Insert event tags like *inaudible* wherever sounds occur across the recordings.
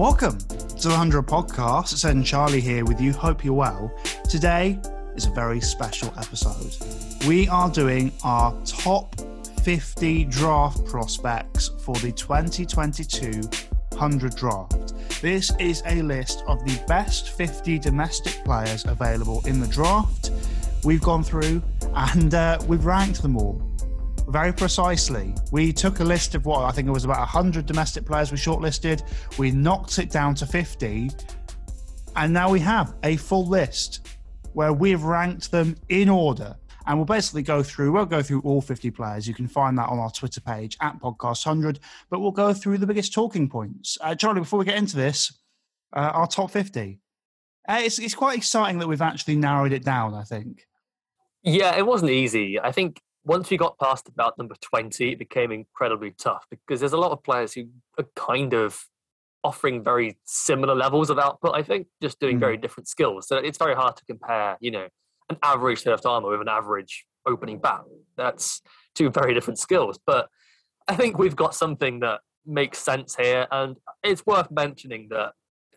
Welcome to the 100 podcast. It's Ed and Charlie here with you. Hope you're well. Today is a very special episode. We are doing our top 50 draft prospects for the 2022 100 draft. This is a list of the best 50 domestic players available in the draft. We've gone through and uh, we've ranked them all very precisely. We took a list of what I think it was about 100 domestic players we shortlisted. We knocked it down to 50. And now we have a full list where we've ranked them in order. And we'll basically go through, we'll go through all 50 players. You can find that on our Twitter page at Podcast100, but we'll go through the biggest talking points. Uh, Charlie, before we get into this, uh, our top 50. Uh, it's, it's quite exciting that we've actually narrowed it down, I think. Yeah, it wasn't easy. I think once we got past about number 20, it became incredibly tough because there's a lot of players who are kind of offering very similar levels of output, I think, just doing mm. very different skills. So it's very hard to compare, you know, an average Turf armor with an average opening bat. That's two very different skills. But I think we've got something that makes sense here. And it's worth mentioning that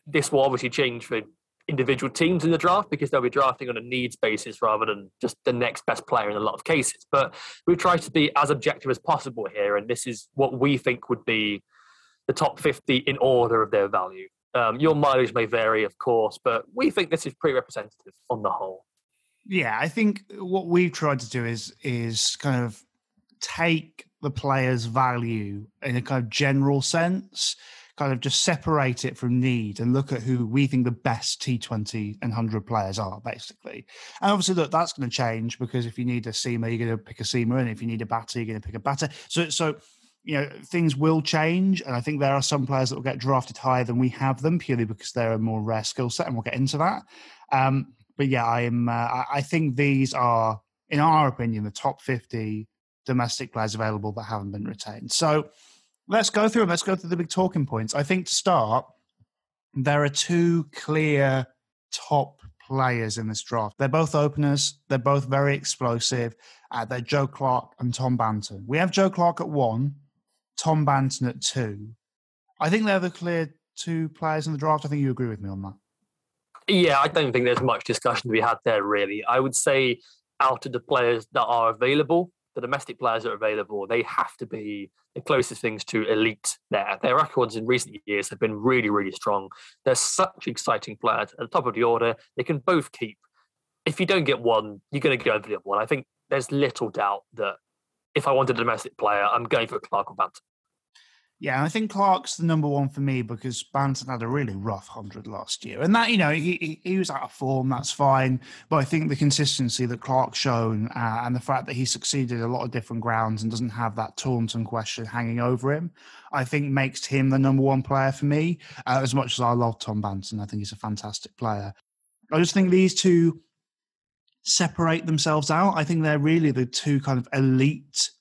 this will obviously change for individual teams in the draft because they'll be drafting on a needs basis rather than just the next best player in a lot of cases. But we try to be as objective as possible here, and this is what we think would be the top 50 in order of their value. Um, your mileage may vary, of course, but we think this is pretty representative on the whole. Yeah, I think what we've tried to do is is kind of take the player's value in a kind of general sense kind of just separate it from need and look at who we think the best T20 and 100 players are, basically. And obviously, look, that's going to change because if you need a seamer, you're going to pick a seamer, and if you need a batter, you're going to pick a batter. So, so you know, things will change, and I think there are some players that will get drafted higher than we have them purely because they're a more rare skill set, and we'll get into that. Um, but yeah, I'm. Uh, I think these are, in our opinion, the top 50 domestic players available that haven't been retained. So let's go through them. Let's go through the big talking points. I think to start, there are two clear top players in this draft. They're both openers. They're both very explosive. Uh, they're Joe Clarke and Tom Banton. We have Joe Clarke at one, Tom Banton at two. I think they're the clear two players in the draft. I think you agree with me on that. Yeah, I don't think there's much discussion to be had there, really. I would say out of the players that are available, the domestic players that are available, they have to be the closest things to elite there. Their records in recent years have been really, really strong. They're such exciting players at the top of the order. They can both keep. If you don't get one, you're going to go for the other one. I think there's little doubt that if I wanted a domestic player, I'm going for Clarke or Banton. Yeah, I think Clarke's the number one for me because Banton had a really rough hundred last year, and that you know he he was out of form. That's fine, but I think the consistency that Clarke's shown uh, and the fact that he succeeded a lot of different grounds and doesn't have that Taunton question hanging over him, I think makes him the number one player for me. Uh, as much as I love Tom Banton, I think he's a fantastic player. I just think these two separate themselves out. I think they're really the two kind of elite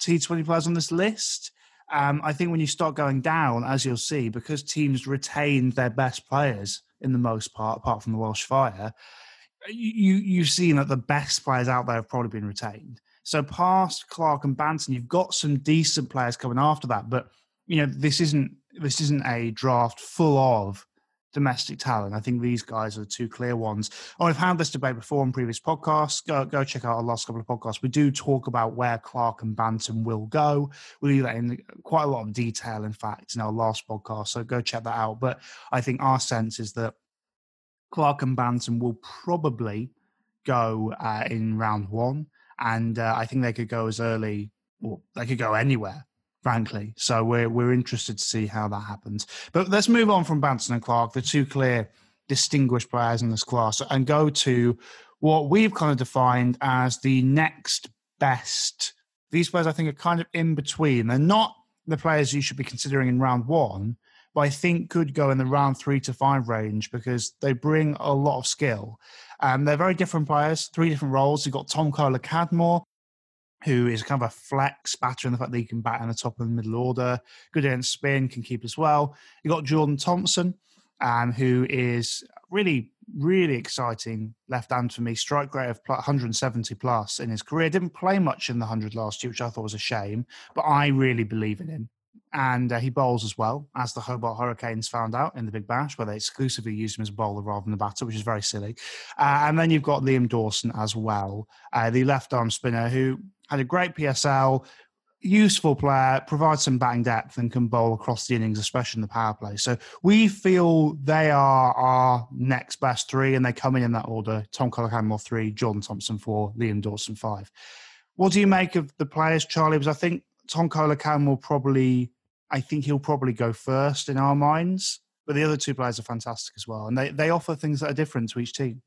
T20 players on this list. Um, I think when you start going down, as you'll see, because teams retained their best players in the most part, apart from the Welsh Fire, you you've seen that the best players out there have probably been retained. So past Clarke and Banton, you've got some decent players coming after that, but you know this isn't this isn't a draft full of domestic talent. I think these guys are the two clear ones. Oh, I've had this debate before on previous podcasts. Go, go check out our last couple of podcasts. We do talk about where Clarke and Banton will go. We do that in quite a lot of detail, in fact, in our last podcast. So go check that out. But I think our sense is that Clarke and Banton will probably go uh, in round one. And uh, I think they could go as early, or they could go anywhere frankly. So we're we're interested to see how that happens. But let's move on from Banton and Clarke, the two clear distinguished players in this class, and go to what we've kind of defined as the next best. These players, I think, are kind of in between. They're not the players you should be considering in round one, but I think could go in the round three to five range because they bring a lot of skill. Um, they're very different players, three different roles. You've got Tom Kohler-Cadmore, who is kind of a flex batter in the fact that he can bat in the top of the middle order, good against spin, can keep as well. You got Jordan Thompson, um, who is really, really exciting left hand for me. Strike rate of 170 plus in his career. Didn't play much in the 100 last year, which I thought was a shame, but I really believe in him. And uh, he bowls as well, as the Hobart Hurricanes found out in the Big Bash, where they exclusively used him as a bowler rather than a batter, which is very silly. Uh, and then you've got Liam Dawson as well, uh, the left arm spinner who had a great PSL, useful player, provides some batting depth, and can bowl across the innings, especially in the power play. So we feel they are our next best three, and they come in in that order: Tom Kohler-Cadmore three, Jordan Thompson four, Liam Dawson five. What do you make of the players, Charlie? Because I think Tom Kohler-Cadmore probably I think he'll probably go first in our minds. But the other two players are fantastic as well, and they, they offer things that are different to each team.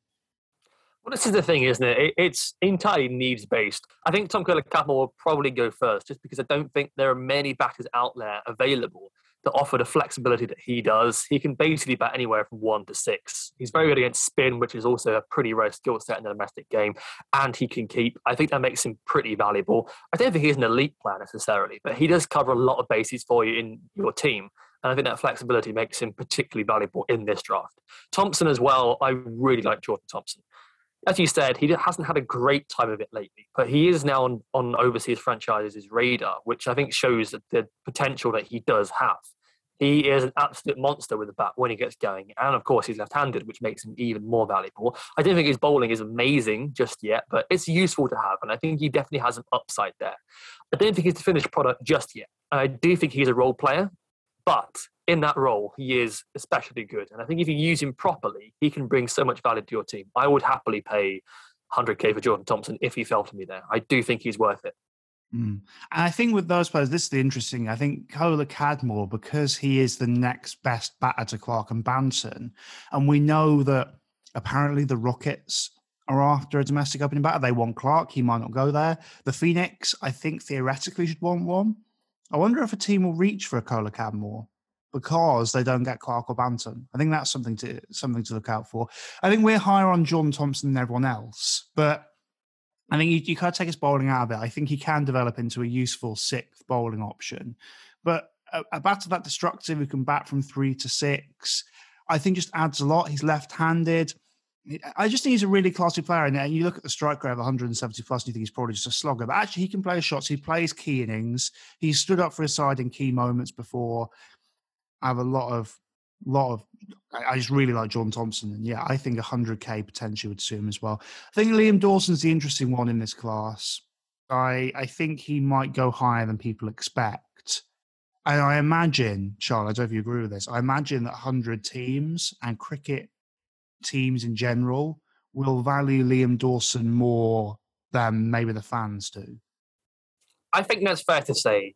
Well, this is the thing, isn't it? It's entirely needs based. I think Tom Kohler-Cadmore will probably go first, just because I don't think there are many batters out there available that offer the flexibility that he does. He can basically bat anywhere from one to six. He's very good against spin, which is also a pretty rare skill set in the domestic game, and he can keep. I think that makes him pretty valuable. I don't think he's an elite player necessarily, but he does cover a lot of bases for you in your team. And I think that flexibility makes him particularly valuable in this draft. Thompson as well, I really like Jordan Thompson as you said, he hasn't had a great time of it lately, but he is now on, on overseas franchises' radar, which I think shows the potential that he does have. He is an absolute monster with the bat when he gets going. And of course, he's left handed, which makes him even more valuable. I don't think his bowling is amazing just yet, but it's useful to have. And I think he definitely has an upside there. I don't think he's the finished product just yet. I do think he's a role player, but in that role, he is especially good. And I think if you use him properly, he can bring so much value to your team. I would happily pay 100k for Jordan Thompson if he fell to me there. I do think he's worth it. Mm. And I think with those players, this is the interesting. I think Kohler-Cadmore, because he is the next best batter to Clarke and Banton, and we know that apparently the Rockets are after a domestic opening batter. They want Clarke. He might not go there. The Phoenix, I think, theoretically should want one. I wonder if a team will reach for a Kohler-Canmore because they don't get Clarke or Banton. I think that's something to something to look out for. I think we're higher on Jordan Thompson than everyone else, but I think you, you can't take his bowling out of it. I think he can develop into a useful sixth bowling option. But a, a batter that destructive who can bat from three to six, I think just adds a lot. He's left handed. I just think he's a really classy player. And uh, you look at the strike rate of 170 plus, and you think he's probably just a slogger. But actually, he can play shots. He plays key innings. He's stood up for his side in key moments before. I have a lot of lot of I just really like John Thompson, and yeah, I think 100k potentially would suit him as well. I think Liam Dawson's the interesting one in this class. I I think he might go higher than people expect, and I imagine, Charles, I don't know if you agree with this. I imagine that 100 teams and cricket teams in general will value Liam Dawson more than maybe the fans do. I think that's fair to say.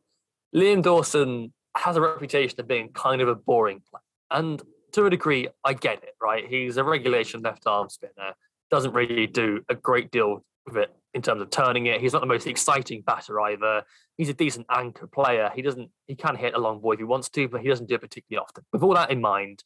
Liam Dawson has a reputation of being kind of a boring player. And to a degree, I get it, right? He's a regulation left arm spinner, doesn't really do a great deal with it in terms of turning it. He's not the most exciting batter either. He's a decent anchor player. He doesn't he can hit a long ball if he wants to, but he doesn't do it particularly often. With all that in mind,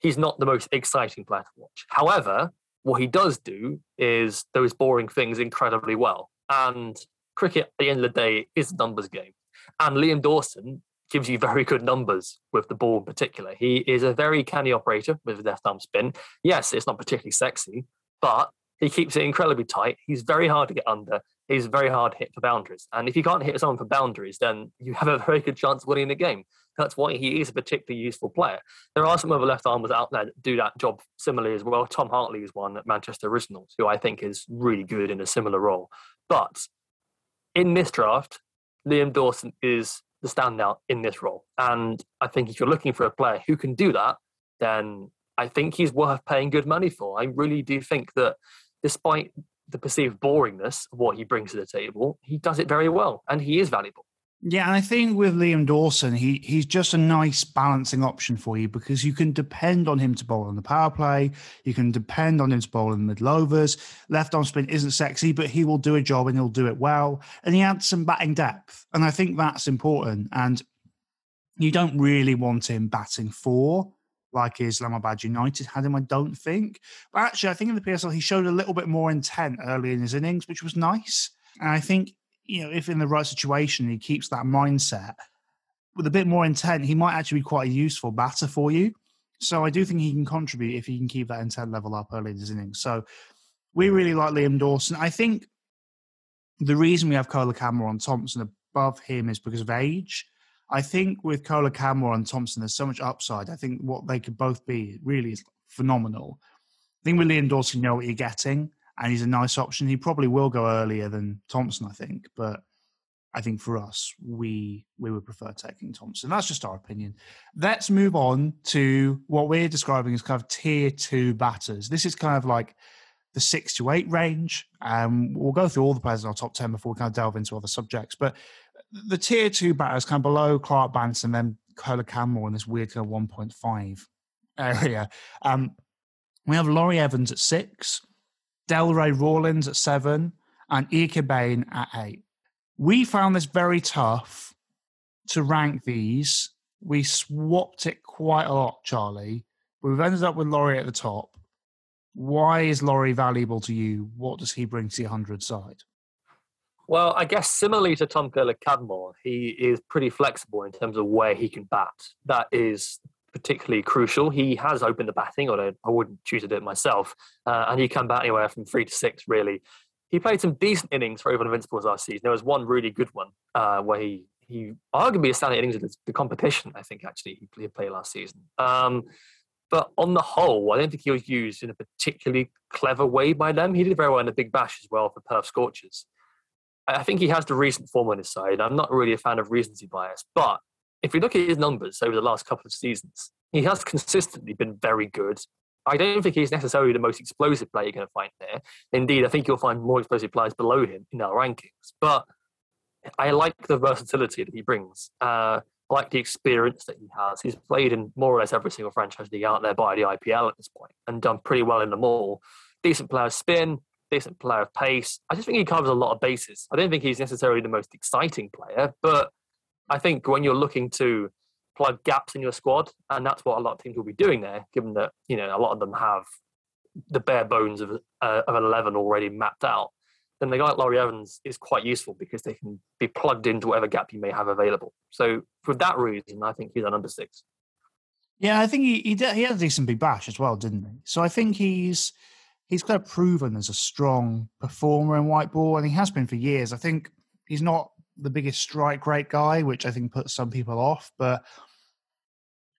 he's not the most exciting player to watch. However, what he does do is those boring things incredibly well. And cricket at the end of the day is a numbers game. And Liam Dawson gives you very good numbers with the ball in particular. He is a very canny operator with his left arm spin. Yes, it's not particularly sexy, but he keeps it incredibly tight. He's very hard to get under. He's very hard hit for boundaries. And if you can't hit someone for boundaries, then you have a *laughs* very good chance of winning the game. That's why he is a particularly useful player. There are some other left armers out there that do that job similarly as well. Tom Hartley is one at Manchester Originals, who I think is really good in a similar role. But in this draft, Liam Dawson is the standout in this role. And I think if you're looking for a player who can do that, then I think he's worth paying good money for. I really do think that despite the perceived boringness of what he brings to the table, he does it very well and he is valuable. Yeah, and I think with Liam Dawson, he he's just a nice balancing option for you because you can depend on him to bowl on the power play. You can depend on him to bowl in the middle overs. Left arm spin isn't sexy, but he will do a job and he'll do it well. And he adds some batting depth. And I think that's important. And you don't really want him batting four like Islamabad United had him, I don't think. But actually, I think in the PSL, he showed a little bit more intent early in his innings, which was nice. And I think you know, if in the right situation, he keeps that mindset with a bit more intent, he might actually be quite a useful batter for you. So I do think he can contribute if he can keep that intent level up early in his innings. So we really like Liam Dawson. I think the reason we have Kohler-Cadmore Thompson above him is because of age. I think with Kolo-Kamo and Thompson, there's so much upside. I think what they could both be really is phenomenal. I think with Liam Dawson, you know what you're getting, and he's a nice option. He probably will go earlier than Thompson, I think, but I think for us, we we would prefer taking Thompson. That's just our opinion. Let's move on to what we're describing as kind of tier two batters. This is kind of like the six to eight range. Um, we'll go through all the players in our top ten before we kind of delve into other subjects. But the tier two batters, kind of below Clarke Banton, and then Kolo-Kamo in this weird kind of one point five area. Um, we have Laurie Evans at six, Delray Rawlins at seven, and Ian Cockbain at eight we found this very tough to rank these. We swapped it quite a lot, Charlie. We've ended up with Laurie at the top. Why is Laurie valuable to you? What does he bring to the 100 side? Well, I guess similarly to Tom Kolo-Kamo, he is pretty flexible in terms of where he can bat. That is particularly crucial. He has opened the batting, although I wouldn't choose to do it myself. Uh, and he can bat anywhere from three to six, really he played some decent innings for Oval Invincibles last season. There was one really good one uh, where he he arguably a standing innings in the competition. I think actually he played last season. Um, but on the whole, I don't think he was used in a particularly clever way by them. He did very well in the Big Bash as well for Perth Scorchers. I think he has the recent form on his side. I'm not really a fan of recency bias, but if you look at his numbers over the last couple of seasons, he has consistently been very good. I don't think he's necessarily the most explosive player you're going to find there. Indeed, I think you'll find more explosive players below him in our rankings. But I like the versatility that he brings. Uh, I like the experience that he has. He's played in more or less every single franchise league out there by the IPL at this point and done pretty well in them all. Decent player of spin, decent player of pace. I just think he covers a lot of bases. I don't think he's necessarily the most exciting player, but I think when you're looking to plug gaps in your squad, and that's what a lot of teams will be doing there. Given that you know a lot of them have the bare bones of uh, of an eleven already mapped out, then the guy like Laurie Evans is quite useful because they can be plugged into whatever gap you may have available. So for that reason, I think he's a number six. Yeah, I think he he, did, he had a decent big bash as well, didn't he? So I think he's he's kind of proven as a strong performer in white ball, and he has been for years. I think he's not the biggest strike rate guy, which I think puts some people off, but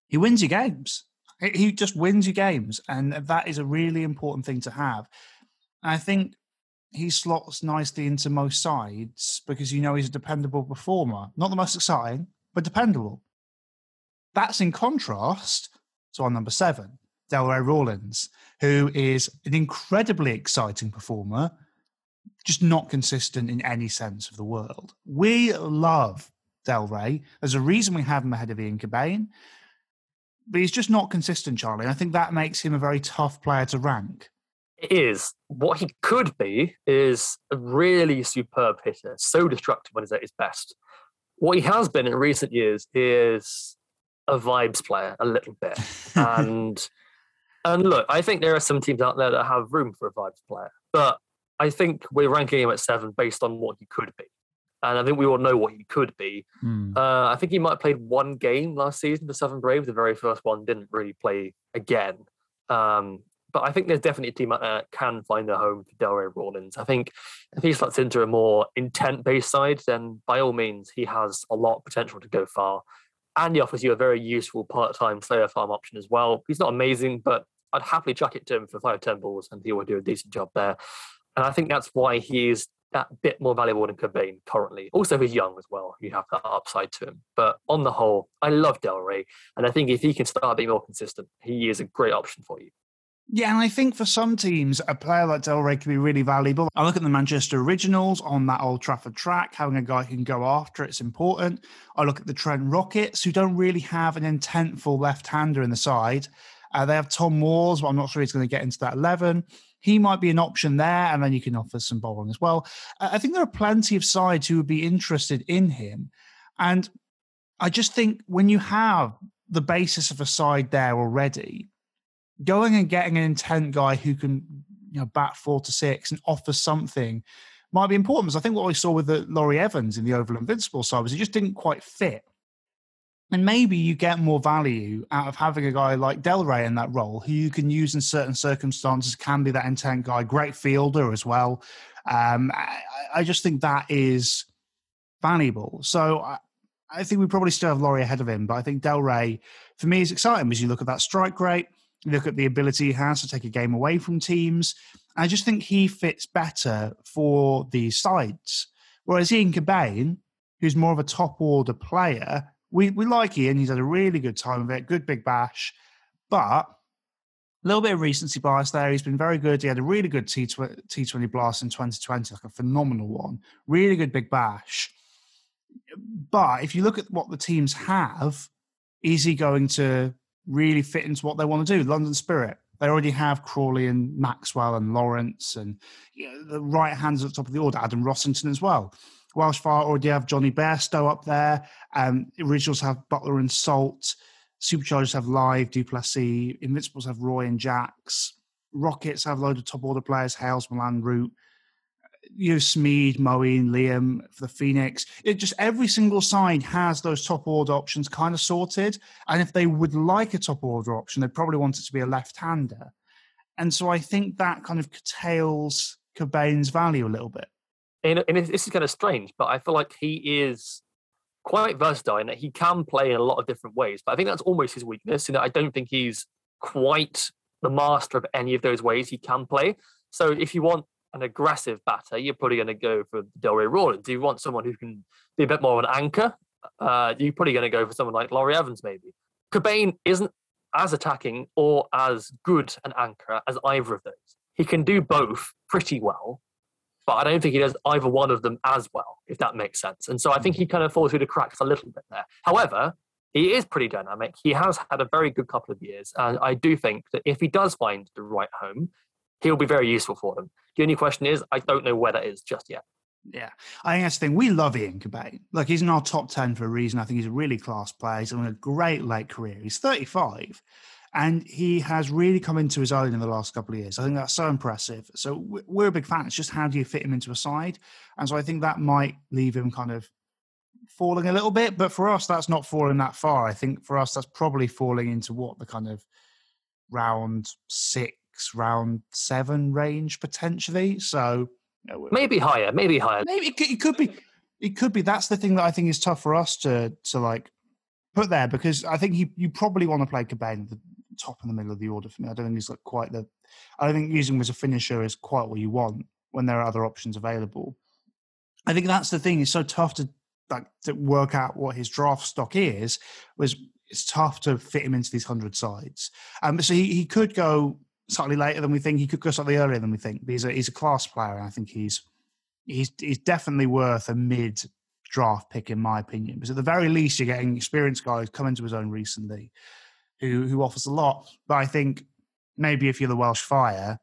he wins your games. He just wins your games, and that is a really important thing to have. I think he slots nicely into most sides because you know he's a dependable performer. Not the most exciting, but dependable. That's in contrast to our number seven, Delray Rawlins, who is an incredibly exciting performer, just not consistent in any sense of the world. We love Delray. There's a reason we have him ahead of Ian Cockbain but he's just not consistent, Charlie. And I think that makes him a very tough player to rank. It is. What he could be is a really superb hitter, so destructive when he's at his best. What he has been in recent years is a vibes player, a little bit. *laughs* and and look, I think there are some teams out there that have room for a vibes player, but I think we're ranking him at seven based on what he could be and I think we all know what he could be. Mm. Uh, I think he might have played one game last season for Southern Brave. The very first one didn't really play again. Um, but I think there's definitely a team that can find a home for Delray Rawlins. I think if he slots into a more intent-based side, then by all means he has a lot of potential to go far. And he offers you a very useful part-time Slayer farm option as well. He's not amazing, but I'd happily chuck it to him for five, ten balls, and he will do a decent job there. And I think that's why he's that bit more valuable than Cockbain currently. Also, he's young as well. You have that upside to him. But on the whole, I love Delray. And I think if he can start being more consistent, he is a great option for you. Yeah, and I think for some teams, a player like Delray can be really valuable. I look at the Manchester Originals on that Old Trafford track, having a guy who can go after it's important. I look at the Trent Rockets, who don't really have an intentful left-hander in the side. Uh, they have Tom Moores, but I'm not sure he's going to get into that 11 he might be an option there, and then you can offer some bowling as well. I think there are plenty of sides who would be interested in him, and I just think when you have the basis of a side there already, going and getting an intent guy who can you know bat four to six and offer something might be important. Because I think what we saw with the Laurie Evans in the Oval Invincible side was it just didn't quite fit. And maybe you get more value out of having a guy like Delray in that role, who you can use in certain circumstances, can be that intent guy, great fielder as well. Um, I, I, just think that is valuable. So I, I think we probably still have Laurie ahead of him, but I think Delray, for me, is exciting because you look at that strike rate, you look at the ability he has to take a game away from teams. I just think he fits better for these sides. Whereas Ian Cockbain, who's more of a top order player, we, we like Ian. He's had a really good time of it, good big bash. But a little bit of recency bias there. He's been very good. He had a really good T20, T20 blast in 2020, like a phenomenal one. Really good big bash. But if you look at what the teams have, is he going to really fit into what they want to do? London Spirit. They already have Crawley and Maxwell and Lawrence and you know, the right hands at the top of the order, Adam Rossington as well. Welsh Fire already have Jonny Bairstow up there. Um, Originals have Buttler and Salt. Superchargers have Lyth, du Plessis. Invincibles have Roy and Jacks. Rockets have a load of top order players, Hales, Malan, Root. You know, Smeed, Moeen, Liam for the Phoenix. It just every single side has those top order options kind of sorted. And if they would like a top order option, they probably want it to be a left hander. And so I think that kind of curtails Cockbain's value a little bit. And, and this is kind of strange, but I feel like he is quite versatile in that he can play in a lot of different ways. But I think that's almost his weakness in that I don't think he's quite the master of any of those ways he can play. So if you want an aggressive batter, you're probably going to go for Delray Rawlins. If you want someone who can be a bit more of an anchor, uh, you're probably going to go for someone like Laurie Evans, maybe. Cockbain isn't as attacking or as good an anchor as either of those. He can do both pretty well, but I don't think he does either one of them as well, if that makes sense. And so I think he kind of falls through the cracks a little bit there. However, he is pretty dynamic. He has had a very good couple of years. And I do think that if he does find the right home, he'll be very useful for them. The only question is, I don't know where that is just yet. Yeah, I think that's the thing. We love Ian Cockbain. Look, he's in our top 10 for a reason. I think he's a really class player. He's having a great late career. He's 35 and he has really come into his own in the last couple of years. I think that's so impressive. So we're a big fan. It's just how do you fit him into a side? And so I think that might leave him kind of falling a little bit. But for us, that's not falling that far. I think for us, that's probably falling into what the kind of round six, round seven range potentially. So maybe higher, maybe higher. Maybe it could, it could be. It could be. That's the thing that I think is tough for us to to like put there because I think you you probably want to play Cockbain top in the middle of the order for me. I don't think he's like quite the. I don't think using him as a finisher is quite what you want when there are other options available. I think that's the thing. It's so tough to like to work out what his draft stock is. Was it's tough to fit him into these hundred sides. Um, so he, he could go slightly later than we think. He could go slightly earlier than we think. But he's a he's a class player, and I think he's he's he's definitely worth a mid draft pick in my opinion. Because at the very least, you're getting experienced guys come into his own recently who who offers a lot. But I think maybe if you're the Welsh Fire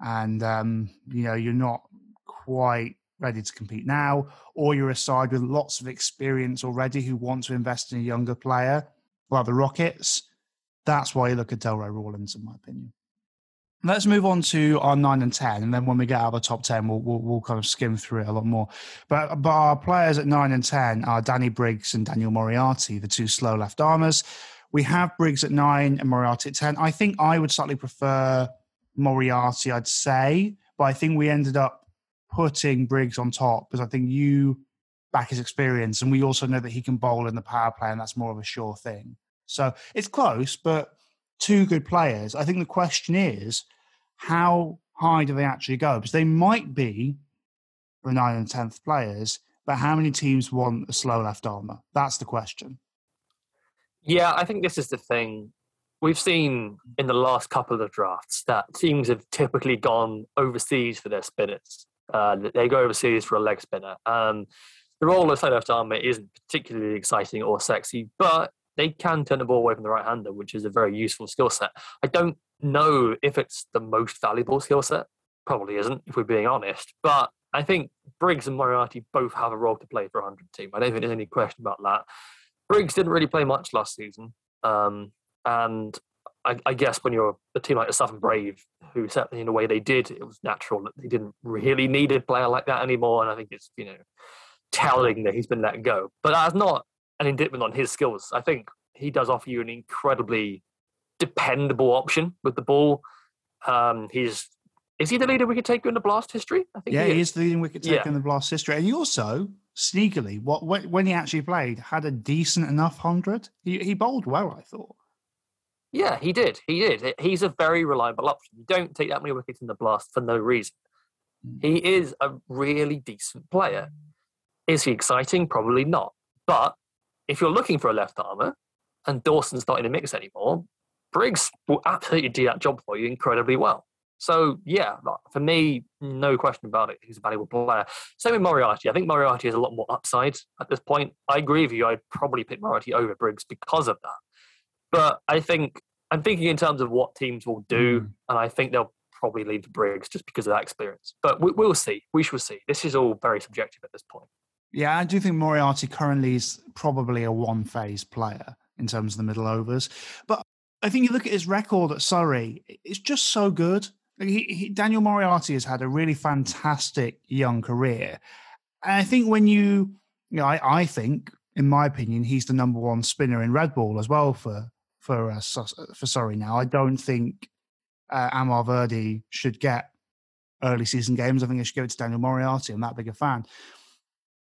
and um, you know you're not quite ready to compete now, or you're a side with lots of experience already who want to invest in a younger player, like the Rockets, that's why you look at Delray Rawlins, in my opinion. Let's move on to our nine and ten, and then when we get out of the top ten, we'll, we'll, we'll kind of skim through it a lot more. But but our players at nine and ten are Danny Briggs and Daniel Moriarty, the two slow left armers. We have Briggs at nine and Moriarty at 10. I think I would slightly prefer Moriarty, I'd say, but I think we ended up putting Briggs on top because I think you back his experience, and we also know that he can bowl in the power play, and that's more of a sure thing. So it's close, but two good players. I think the question is, how high do they actually go? Because they might be the nine and tenth players, but how many teams want a slow left armour? That's the question. Yeah, I think this is the thing. We've seen in the last couple of drafts that teams have typically gone overseas for their spinners. Uh, they go overseas for a leg spinner. Um, the role of side left armour isn't particularly exciting or sexy, but they can turn the ball away from the right hander, which is a very useful skill set. I don't know if it's the most valuable skill set. Probably isn't, if we're being honest. But I think Briggs and Moriarty both have a role to play for a 100 team. I don't think there's any question about that. Briggs didn't really play much last season. Um, and I, I, guess when you're a team like the Southern Brave, who certainly in a way they did, it was natural that they didn't really need a player like that anymore. And I think it's, you know, telling that he's been let go. But that's not an indictment on his skills. I think he does offer you an incredibly dependable option with the ball. Um, he's is he the leader wicket taker in the blast history? I think yeah, he is. he is the leading wicket taker yeah. in the blast history. And he also sneakily, what when he actually played, had a decent enough hundred. He he bowled well, I thought. Yeah, he did. He did. He's a very reliable option. You don't take that many wickets in the blast for no reason. Hmm. He is a really decent player. Is he exciting? Probably not. But if you're looking for a left armour and Dawson's not in the mix anymore, Briggs will absolutely do that job for you incredibly well. So yeah, for me, no question about it. He's a valuable player. Same with Moriarty. I think Moriarty has a lot more upside at this point. I agree with you. I'd probably pick Moriarty over Briggs because of that. But I think I'm thinking in terms of what teams will do, mm. and I think they'll probably lean to Briggs just because of that experience. But we, will see. We shall see. This is all very subjective at this point. Yeah, I do think Moriarty currently is probably a one phase player in terms of the middle overs. But I think you look at his record at Surrey, it's just so good. He, he, Daniel Moriarty has had a really fantastic young career. And I think when you, you know, I, I think, in my opinion, he's the number one spinner in red ball as well for for uh, for Surrey now. I don't think uh, Amar Virdi should get early season games. I think I should give it to Daniel Moriarty. I'm that big a fan.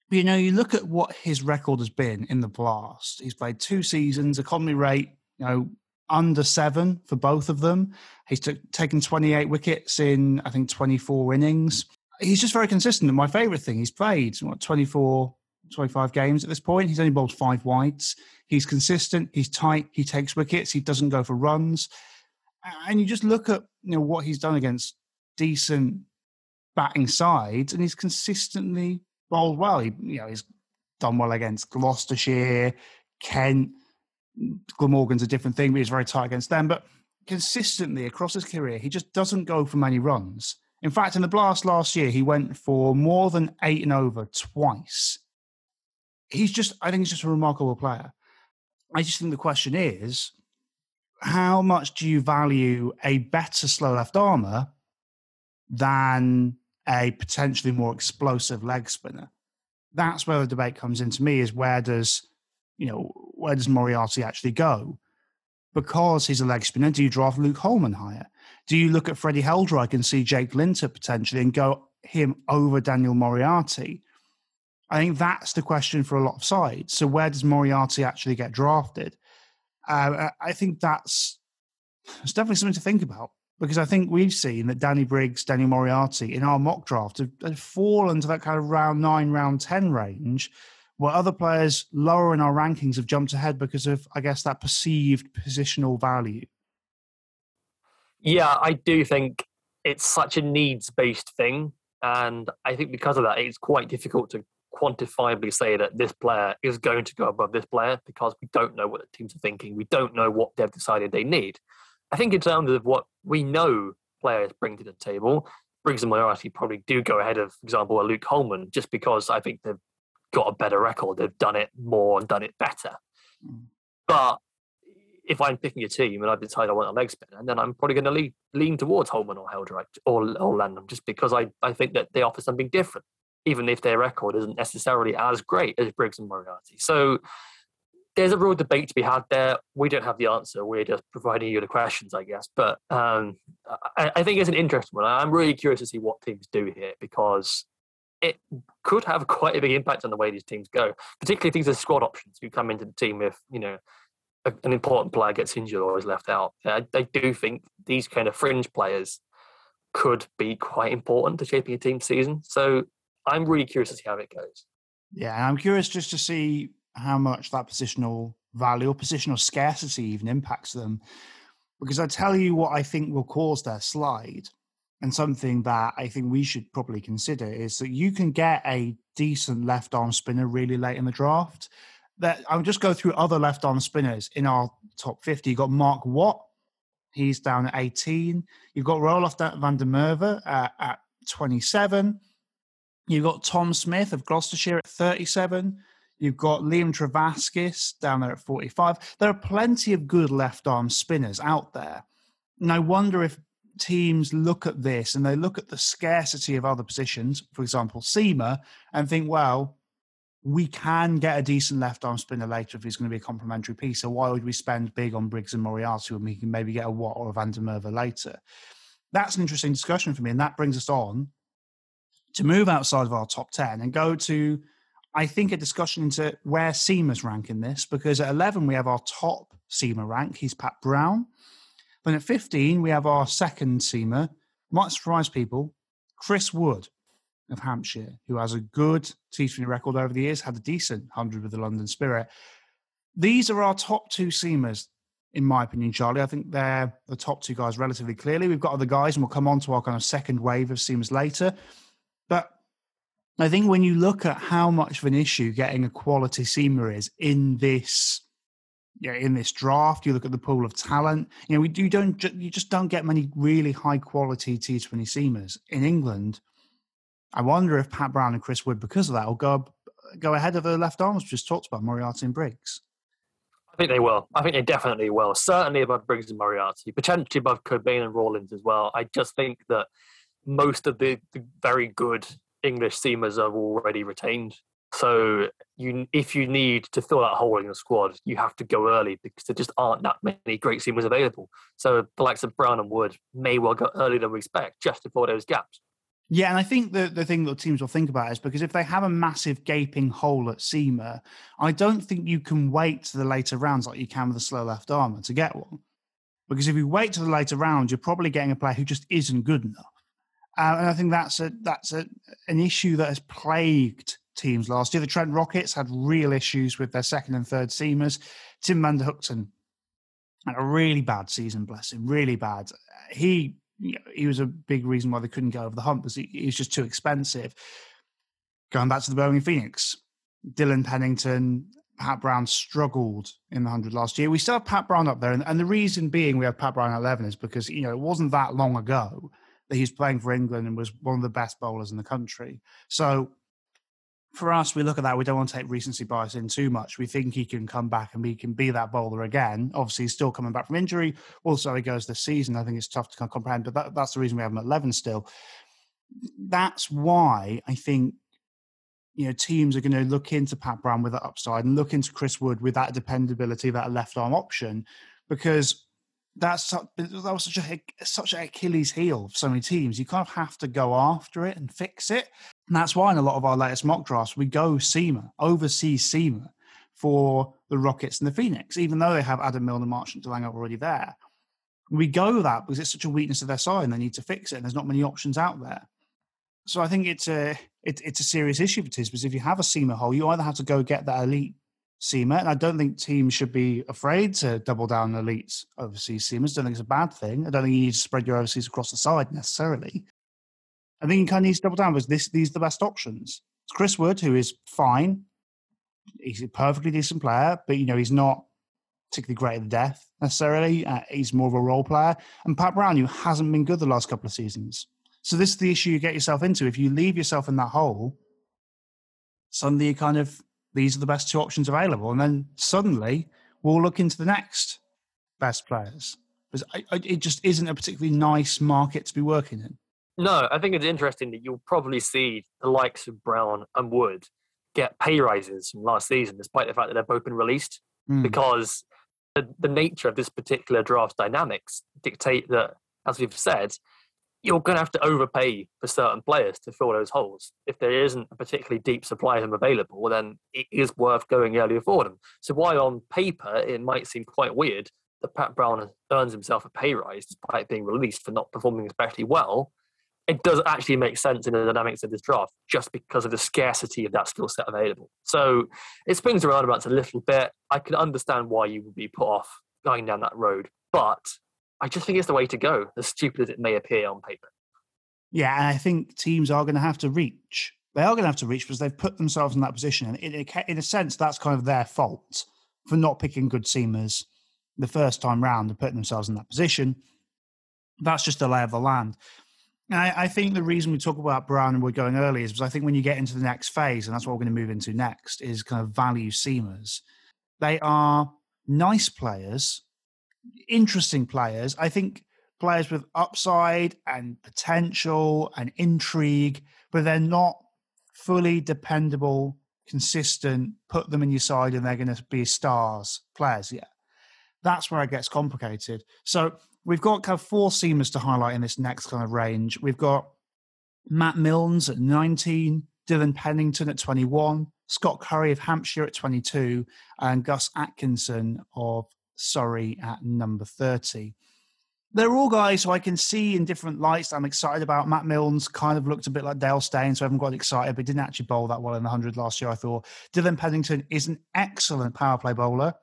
But, you know, you look at what his record has been in the blast. He's played two seasons, economy rate, you know, under seven for both of them. He's taken 28 wickets in, I think, 24 innings. He's just very consistent. And my favourite thing, he's played what, 24, 25 games at this point. He's only bowled five wides. He's consistent. He's tight. He takes wickets. He doesn't go for runs. And you just look at you know what he's done against decent batting sides, and he's consistently bowled well. He, you know, he's done well against Gloucestershire, Kent. Glamorgan's a different thing, but he's very tight against them. But consistently across his career, he just doesn't go for many runs. In fact, in the blast last year, he went for more than eight and over twice. He's just, I think he's just a remarkable player. I just think the question is how much do you value a better slow left armour than a potentially more explosive leg spinner? That's where the debate comes into me is where does, you know, where does Moriarty actually go? Because he's a leg spinner, do you draft Luke Hollman higher? Do you look at Freddie Heldreich and see Jake Lintott potentially and go him over Daniel Moriarty? I think that's the question for a lot of sides. So where does Moriarty actually get drafted? Uh, I think that's it's definitely something to think about because I think we've seen that Danny Briggs, Danny Moriarty in our mock draft have, have fallen to that kind of round nine, round 10 range where other players lower in our rankings have jumped ahead because of, I guess, that perceived positional value. Yeah, I do think it's such a needs based thing. And I think because of that, it's quite difficult to quantifiably say that this player is going to go above this player because we don't know what the teams are thinking. We don't know what they've decided they need. I think in terms of what we know players bring to the table, Briggs and Moriarty probably do go ahead of, for example, a Luke Hollman, just because I think they've got a better record. They've done it more and done it better. Mm. But if I'm picking a team and I've decided I want a leg spinner, then I'm probably going to lean, lean towards Hollman or Heldreich or, or just because I, I think that they offer something different even if their record isn't necessarily as great as Briggs and Moriarty. So there's a real debate to be had there. We don't have the answer. We're just providing you the questions, I guess. But um, I, I, think it's an interesting one. I'm really curious to see what teams do here because it could have *laughs* quite a big impact on the way these teams go, particularly things as squad options who come into the team if, you know, an important player gets injured or is left out. I, I do think these kind of fringe players could be quite important to shaping a team season. So I'm really curious to see how it goes. Yeah, I'm curious just to see how much that positional value or positional scarcity even impacts them. Because I tell you what I think will cause their slide, and something that I think we should probably consider is that you can get a decent left arm spinner really late in the draft. That I'll just go through other left arm spinners in our top 50. You've got Mark Watt, he's down at 18. You've got Roelof van der Merwe uh, at 27. You've got Tom Smith of Gloucestershire at 37. You've got Liam Trevaskis down there at 45. There are plenty of good left arm spinners out there. And I wonder if teams look at this and they look at the scarcity of other positions, for example, Seamer, and think, well, we can get a decent left arm spinner later if he's going to be a complementary piece. So why would we spend big on Briggs and Moriarty when we can maybe get a Watt or a Van der Merwe later? That's an interesting discussion for me. And that brings us on to move outside of our top 10 and go to I think a discussion into where seamers rank in this, because at 11 we have our top seamer rank. He's Pat Brown. Then at 15 we have our second seamer. Might surprise people, Chris Wood of Hampshire, who has a good T20 record over the years, had a decent 100 with the London Spirit. These are our top two seamers, in my opinion, Charlie. I think they're the top two guys relatively clearly. We've got other guys, and we'll come on to our kind of second wave of seamers later. But I think when you look at how much of an issue getting a quality seamer is in this yeah, in this draft, you look at the pool of talent. You know, we you don't you just don't get many really high quality T Twenty seamers in England. I wonder if Pat Brown and Chris Wood, because of that, will go go ahead of the left arms we just talked about, Moriarty and Briggs. I think they will. I think they definitely will. Certainly above Briggs and Moriarty, potentially above Cockbain and Rawlins as well. I just think that most of the, the very good English seamers are already retained. So you, if you need to fill that hole in the squad, you have to go early because there just aren't that many great seamers available. So the likes of Brown and Wood may well go earlier than we expect, just to fill those gaps. Yeah, and I think the, the thing that teams will think about is because if they have a massive gaping hole at seamer, I don't think you can wait to the later rounds like you can with the slow left armer to get one. Because if you wait to the later rounds, you're probably getting a player who just isn't good enough. Uh, and I think that's a that's a, an issue that has plagued teams last year. The Trent Rockets had real issues with their second and third seamers. Tim van had a really bad season, bless him, really bad. He he was a big reason why they couldn't get over the hump because he, he was just too expensive. Going back to the Birmingham Phoenix, Dylan Pennington, Pat Brown struggled in the 100 last year. We still have Pat Brown up there. And, and, the reason being we have Pat Brown at 11 is because, you know, it wasn't that long ago that he was playing for England and was one of the best bowlers in the country. So for us, we look at that. We don't want to take recency bias in too much. We think he can come back and he can be that bowler again. Obviously, he's still coming back from injury. Also, he goes this season. I think it's tough to comprehend, but that, that's the reason we have him at 11 still. That's why I think you know teams are going to look into Pat Brown with that upside and look into Chris Wood with that dependability, that left arm option, because that's that was such a such an Achilles heel for so many teams. You kind of have to go after it and fix it. And that's why in a lot of our latest mock drafts, we go seamer, overseas seamer for the Rockets and the Phoenix, even though they have Adam Milner, Marchant, de Lange already there. We go that because it's such a weakness of their side and they need to fix it. And there's not many options out there. So I think it's a it, it's a serious issue for teams because if you have a seamer hole, you either have to go get that elite seamer, and I don't think teams should be afraid to double down on elites overseas seamers. I don't think it's a bad thing. I don't think you need to spread your overseas across the side necessarily. I think he kind of needs to double down because this these are the best options. It's Chris Wood, who is fine. He's a perfectly decent player, but you know he's not particularly great at the death necessarily. Uh, he's more of a role player. And Pat Brown, who hasn't been good the last couple of seasons. So this is the issue you get yourself into. If you leave yourself in that hole, suddenly you kind of these are the best two options available, and then suddenly we'll look into the next best players. Because it just isn't a particularly nice market to be working in. No, I think it's interesting that you'll probably see the likes of Brown and Wood get pay rises from last season, despite the fact that they've both been released, mm. because the, the nature of this particular draft dynamics dictate that, as we've said, you're going to have to overpay for certain players to fill those holes. If there isn't a particularly deep supply of them available, then it is worth going earlier for them. So while on paper it might seem quite weird that Pat Brown earns himself a pay rise despite being released for not performing especially well, it does actually make sense in the dynamics of this draft just because of the scarcity of that skill set available. So it swings around about a little bit. I can understand why you would be put off going down that road, but I just think it's the way to go, as stupid as it may appear on paper. Yeah, and I think teams are going to have to reach. They are going to have to reach because they've put themselves in that position. And in a, in a sense, that's kind of their fault for not picking good seamers the first time round and putting themselves in that position. That's just the lay of the land. I, I, think the reason we talk about Brown and we're going early is because I think when you get into the next phase, and that's what we're going to move into next, is kind of value seamers. They are nice players, interesting players. I think players with upside and potential and intrigue, but they're not fully dependable, consistent, put them in your side and they're going to be stars players yet. That's where it gets complicated. So we've got kind of four seamers to highlight in this next kind of range. We've got Matt Milnes at 19, Dylan Pennington at 21, Scott Currie of Hampshire at 22, and Gus Atkinson of Surrey at number 30. They're all guys who I can see in different lights I'm excited about. Matt Milnes kind of looked a bit like Dale Steyn, so I haven't got excited, but didn't actually bowl that well in the 100 last year, I thought. Dylan Pennington is an excellent power play bowler.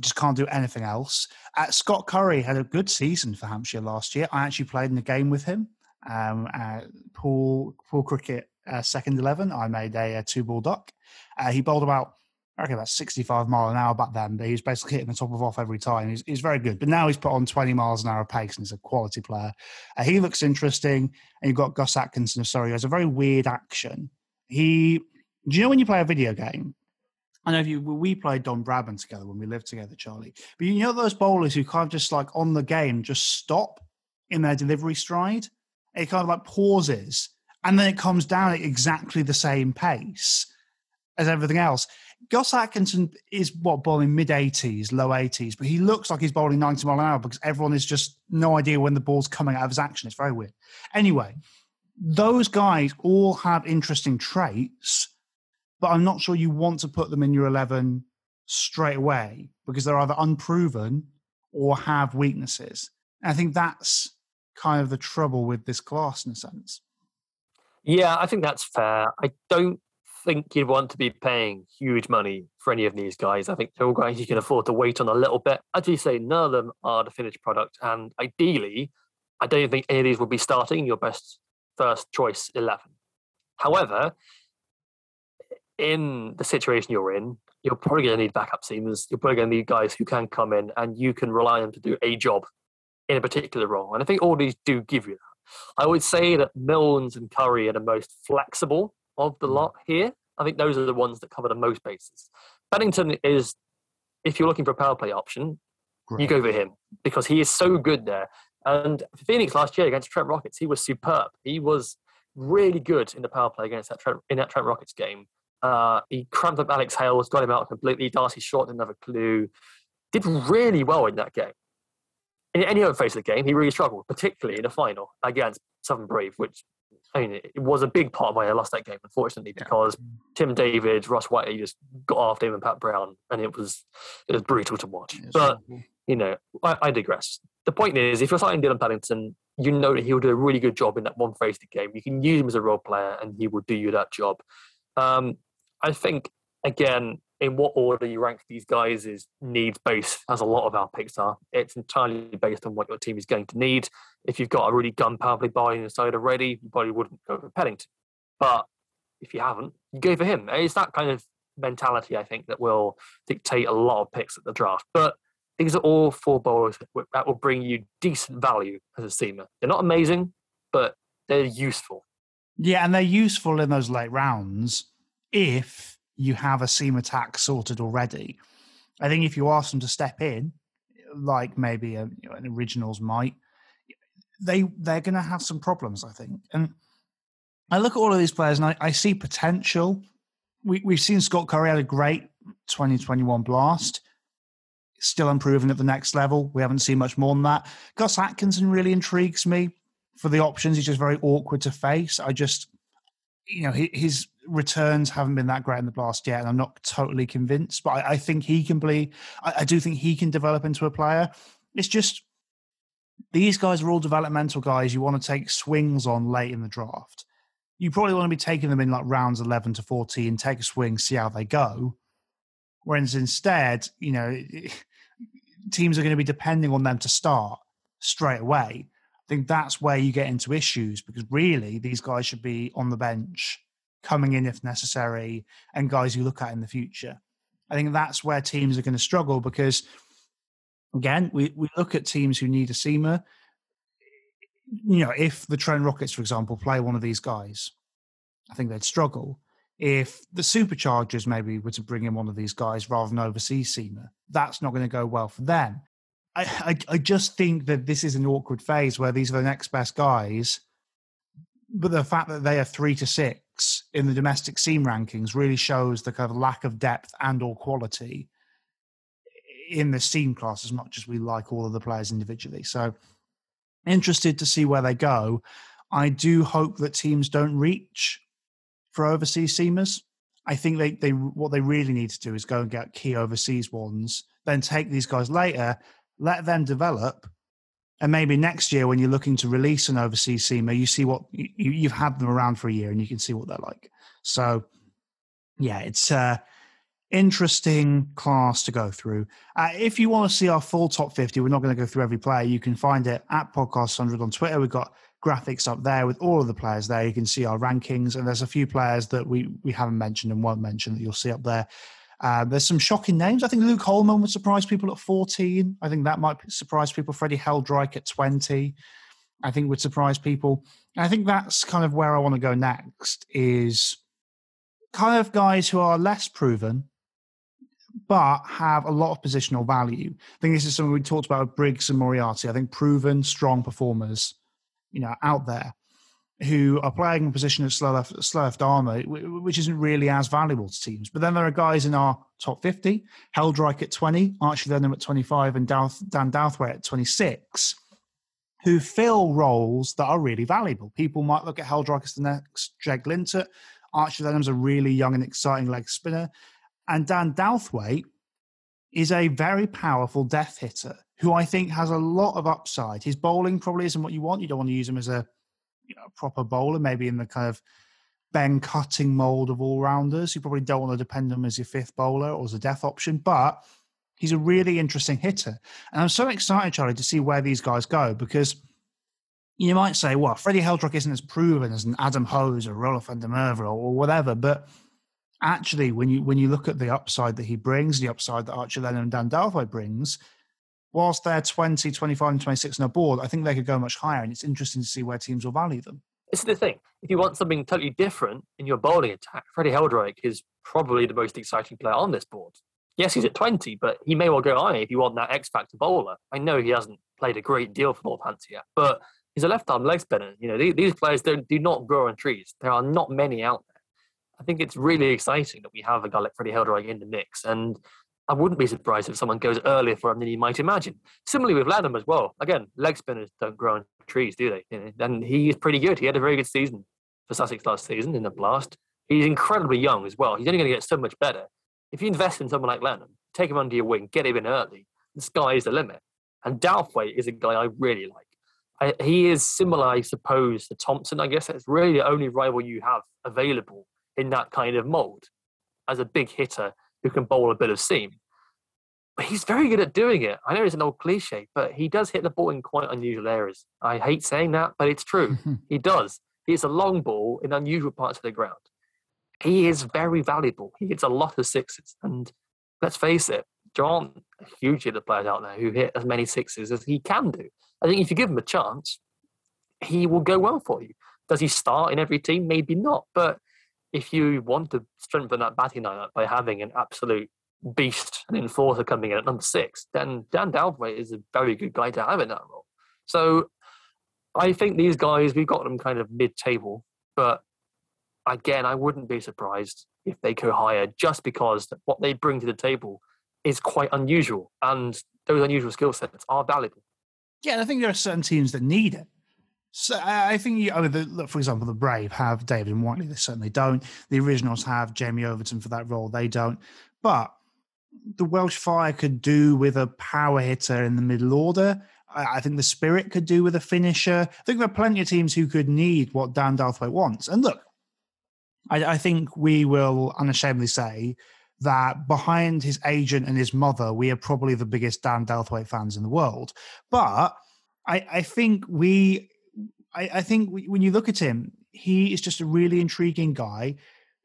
Just can't do anything else. Uh, Scott Currie had a good season for Hampshire last year. I actually played in a game with him. Um, uh, Poole, Poole Cricket uh, second 11. I made a, a two ball duck. Uh, he bowled about I reckon about 65 mile an hour back then, but he was basically hitting the top of off every time. He's, he's very good. But now he's put on 20 miles an hour pace and he's a quality player. Uh, he looks interesting. And you've got Gus Atkinson Sorry, he has a very weird action. He, do you know when you play a video game? I know if you, we played Don Bradman together when we lived together, Charlie. But you know those bowlers who kind of just like on the game just stop in their delivery stride? It kind of like pauses and then it comes down at exactly the same pace as everything else. Gus Atkinson is what bowling mid 80s, low 80s, but he looks like he's bowling 90 mile an hour because everyone is just no idea when the ball's coming out of his action. It's very weird. Anyway, those guys all have interesting traits, but I'm not sure you want to put them in your 11 straight away because they're either unproven or have weaknesses. And I think that's kind of the trouble with this class in a sense. Yeah, I think that's fair. I don't think you'd want to be paying huge money for any of these guys. I think they're all guys you can afford to wait on a little bit. As you say, none of them are the finished product. And ideally, I don't think any of these will be starting your best first choice 11. However, in the situation you're in, you're probably going to need backup seamers. You're probably going to need guys who can come in and you can rely on them to do a job in a particular role. And I think all these do give you that. I would say that Milnes and Currie are the most flexible of the mm. lot here. I think those are the ones that cover the most bases. Pennington is, if you're looking for a power play option, Great. you go for him because he is so good there. And Phoenix last year against Trent Rockets, he was superb. He was really good in the power play against that Trent, in that Trent Rockets game. Uh, he crammed up Alex Hales, got him out completely. D'Arcy Short didn't have a clue. Did really well in that game. In any other phase of the game, he really struggled, particularly in the final against Southern Brave, which I mean, it was a big part of why I lost that game, unfortunately, because yeah. Tim David, Ross Whiteley just got after him and Pat Brown, and it was it was brutal to watch. but you know, I, I, digress. The point is, if you're signing Dylan Pennington, you know that he'll do a really good job in that one phase of the game. You can use him as a role player, and he will do you that job. Um, I think again, in what order you rank these guys is needs based, as a lot of our picks are. It's entirely based on what your team is going to need. If you've got a really gun powerfully buying side already, you probably wouldn't go for Pennington. But if you haven't, you go for him. It's that kind of mentality, I think, that will dictate a lot of picks at the draft. But these are all four bowlers that will bring you decent value as a seamer. They're not amazing, but they're useful. Yeah, and they're useful in those late rounds if you have a seam attack sorted already. I think if you ask them to step in, like maybe a, you know, an originals might, they they're going to have some problems. I think, and I look at all of these players and I, I see potential. We we've seen Scott Currie had a great 2021 blast. Still improving at the next level. We haven't seen much more than that. Gus Atkinson really intrigues me for the options. He's just very awkward to face. I just, you know, his returns haven't been that great in the blast yet, and I'm not totally convinced. But I, I think he can be. I, I, do think he can develop into a player. It's just these guys are all developmental guys. You want to take swings on late in the draft. You probably want to be taking them in like rounds 11 to 14, take a swing, see how they go. Whereas instead, you know, *laughs* teams are going to be depending on them to start straight away. I think that's where you get into issues because really these guys should be on the bench coming in if necessary, and guys you look at in the future. I think that's where teams are going to struggle because, again, we, we look at teams who need a seamer. You know, if the Trent Rockets, for example, play one of these guys, I think they'd struggle. If the Superchargers maybe were to bring in one of these guys rather than overseas seamer, that's not going to go well for them. I, I, I just think that this is an awkward phase where these are the next best guys, but the fact that they are three to six in the domestic seam rankings really shows the kind of lack of depth and or quality in the seam class as much as we like all of the players individually. So interested to see where they go. I do hope that teams don't reach for overseas seamers. I think they, they what they really need to do is go and get key overseas ones, then take these guys later, let them develop, and maybe next year when you're looking to release an overseas SEMA, you see what you, you've had them around for a year and you can see what they're like. So, yeah, it's a interesting class to go through. Uh, if you want to see our full top 50, we're not going to go through every player. You can find it at Podcast 100 on Twitter. We've got graphics up there with all of the players there. You can see our rankings, and there's a few players that we we haven't mentioned and won't mention that you'll see up there. Uh, there's some shocking names. I think Luke Hollman would surprise people at 14. I think that might surprise people. Freddie Heldreich at 20, I think would surprise people. And I think that's kind of where I want to go next. Is kind of guys who are less proven, but have a lot of positional value. I think this is something we talked about with Briggs and Moriarty. I think proven, strong performers you know out there who are playing in a position of slow left, slow left armour, which isn't really as valuable to teams. But then there are guys in our top 50, Heldreich at 20, Archie Lenham at 25, and Dan Douthwaite at 26, who fill roles that are really valuable. People might look at Heldreich as the next Jake Lintott. Archie Lenham's a really young and exciting leg spinner. And Dan Douthwaite is a very powerful death hitter who I think has a lot of upside. His bowling probably isn't what you want. You don't want to use him as a you know, proper bowler, maybe in the kind of Ben Cutting mold of all rounders. You probably don't want to depend on him as your fifth bowler or as a death option, but he's a really interesting hitter. And I'm so excited, Charlie, to see where these guys go because you might say, well, Freddie Heldreich isn't as proven as an Adam Hose or Roelof van der or whatever, but actually when you when you look at the upside that he brings, the upside that Archie Lenham and Dan Douthwaite brings, whilst they're 20, 25, and 26 on a board, I think they could go much higher. And it's interesting to see where teams will value them. It's the thing. If you want something totally different in your bowling attack, Freddie Heldreich is probably the most exciting player on this board. Yes, he's at 20, but he may well go high if you want that X Factor bowler. I know he hasn't played a great deal for Northampton yet, but he's a left arm leg spinner. You know, these, these players do not grow on trees. There are not many out there. I think it's really exciting that we have a guy like Freddie Heldreich in the mix. And I wouldn't be surprised if someone goes earlier for him than you might imagine. Similarly with Lenham as well. Again, leg spinners don't grow on trees, do they? Eh, and he is pretty good. He had a very good season for Sussex last season in the blast. He's incredibly young as well. He's only going to get so much better. If you invest in someone like Lenham, take him under your wing, get him in early, the sky is the limit. And Douthwaite is a guy I really like. I, he is similar, I suppose, to Thompson. I guess that's really the only rival you have available in that kind of mold as a big hitter who can bowl a bit of seam. But he's very good at doing it. I know it's an old cliche, but he does hit the ball in quite unusual areas. I hate saying that, but it's true. *laughs* he does. He hits a long ball in unusual parts of the ground. He is very valuable. He hits a lot of sixes. And let's face it, John, a huge hit of players out there who hit as many sixes as he can do. I think if you give him a chance, he will go well for you. Does he start in every team? Maybe not. But if you want to strengthen that batting lineup by having an absolute beast, an enforcer coming in at number six, then Dan Douthwaite is a very good guy to have in that role. So I think these guys, we've got them kind of mid table, but again, I wouldn't be surprised if they go higher just because what they bring to the table is quite unusual and those unusual skill sets are valuable. Yeah, and I think there are certain teams that need it. So I think, you, I mean, the, for example, the Brave have David and Whiteley. They certainly don't. The originals have Jamie Overton for that role. They don't. But the Welsh Fire could do with a power hitter in the middle order. I, I think the Spirit could do with a finisher. I think there are plenty of teams who could need what Dan Douthwaite wants. And look, I, I think we will unashamedly say that behind his agent and his mother, we are probably the biggest Dan Douthwaite fans in the world. But I, I think we I, I think when you look at him, he is just a really intriguing guy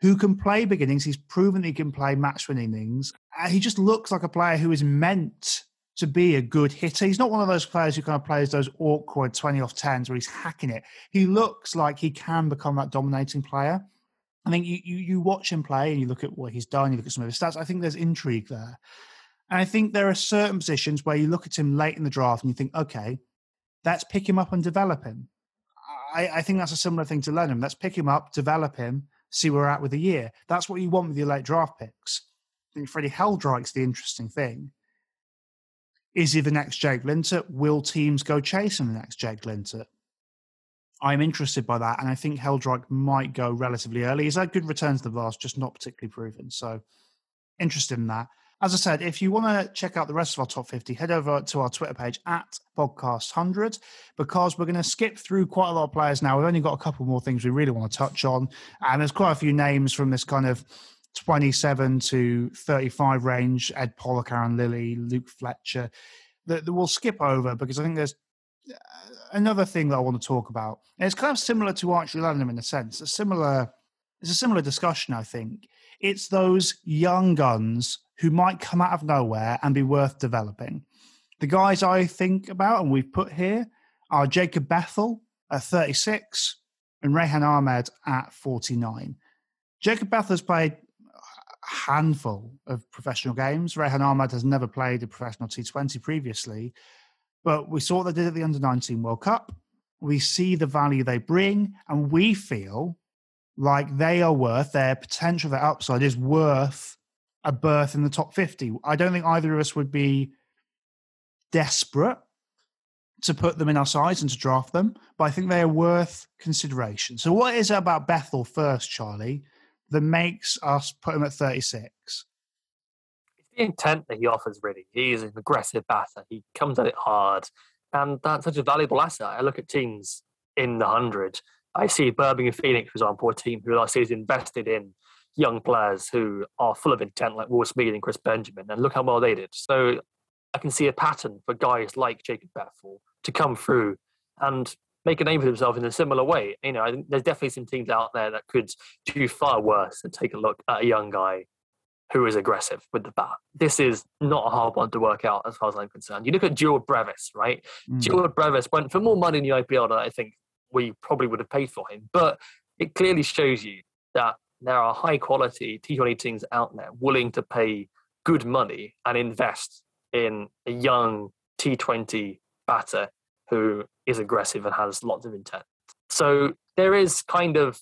who can play big innings. He's proven he can play match winning innings. Uh, he just looks like a player who is meant to be a good hitter. He's not one of those players who kind of plays those awkward 20 off 10s where he's hacking it. He looks like he can become that dominating player. I think you, you, you watch him play and you look at what he's done, you look at some of his stats. I think there's intrigue there. And I think there are certain positions where you look at him late in the draft and you think, okay, let's pick him up and develop him. I, I think that's a similar thing to Lenham. Let's pick him up, develop him, see where we're at with the year. That's what you want with your late draft picks. I think Freddie Heldreich's the interesting thing. Is he the next Jake Lintott? Will teams go chasing the next Jake Lintott? I'm interested by that, and I think Heldreich might go relatively early. He's had good returns to the Blast, just not particularly proven. So interested in that. As I said, if you want to check out the rest of our top 50, head over to our Twitter page at podcast100 because we're going to skip through quite a lot of players now. We've only got a couple more things we really want to touch on. And there's quite a few names from this kind of 27 to 35 range Ed Pollock, Aaron Lilly, Luke Fletcher that, that we'll skip over because I think there's uh, another thing that I want to talk about. And it's kind of similar to Archie Lenham in a sense. A similar, it's a similar discussion, I think. It's those young guns who might come out of nowhere and be worth developing. The guys I think about and we've put here are Jacob Bethell at 36 and Rehan Ahmed at 49. Jacob Bethell has played a handful of professional games. Rehan Ahmed has never played a professional T20 previously, but we saw what they did at the Under 19 World Cup. We see the value they bring, and we feel like they are worth their potential, their upside is worth a berth in the top 50. I don't think either of us would be desperate to put them in our sides and to draft them, but I think they are worth consideration. So, what is it about Bethell first, Charlie, that makes us put him at 36? It's the intent that he offers, really. He is an aggressive batter, he comes at it hard, and that's such a valuable asset. I look at teams in the 100. I see Birmingham Phoenix, for example, a team who I see is invested in young players who are full of intent, like Will Smeed and Chris Benjamin, and look how well they did. So I can see a pattern for guys like Jacob Bethell to come through and make a name for themselves in a similar way. You know, I think there's definitely some teams out there that could do far worse and take a look at a young guy who is aggressive with the bat. This is not a hard one to work out as far as I'm concerned. You look at Dewald Brevis, right? Mm. Dewald Brevis went for more money in the IPL than I think we probably would have paid for him. But it clearly shows you that there are high quality T20 teams out there willing to pay good money and invest in a young T20 batter who is aggressive and has lots of intent. So there is kind of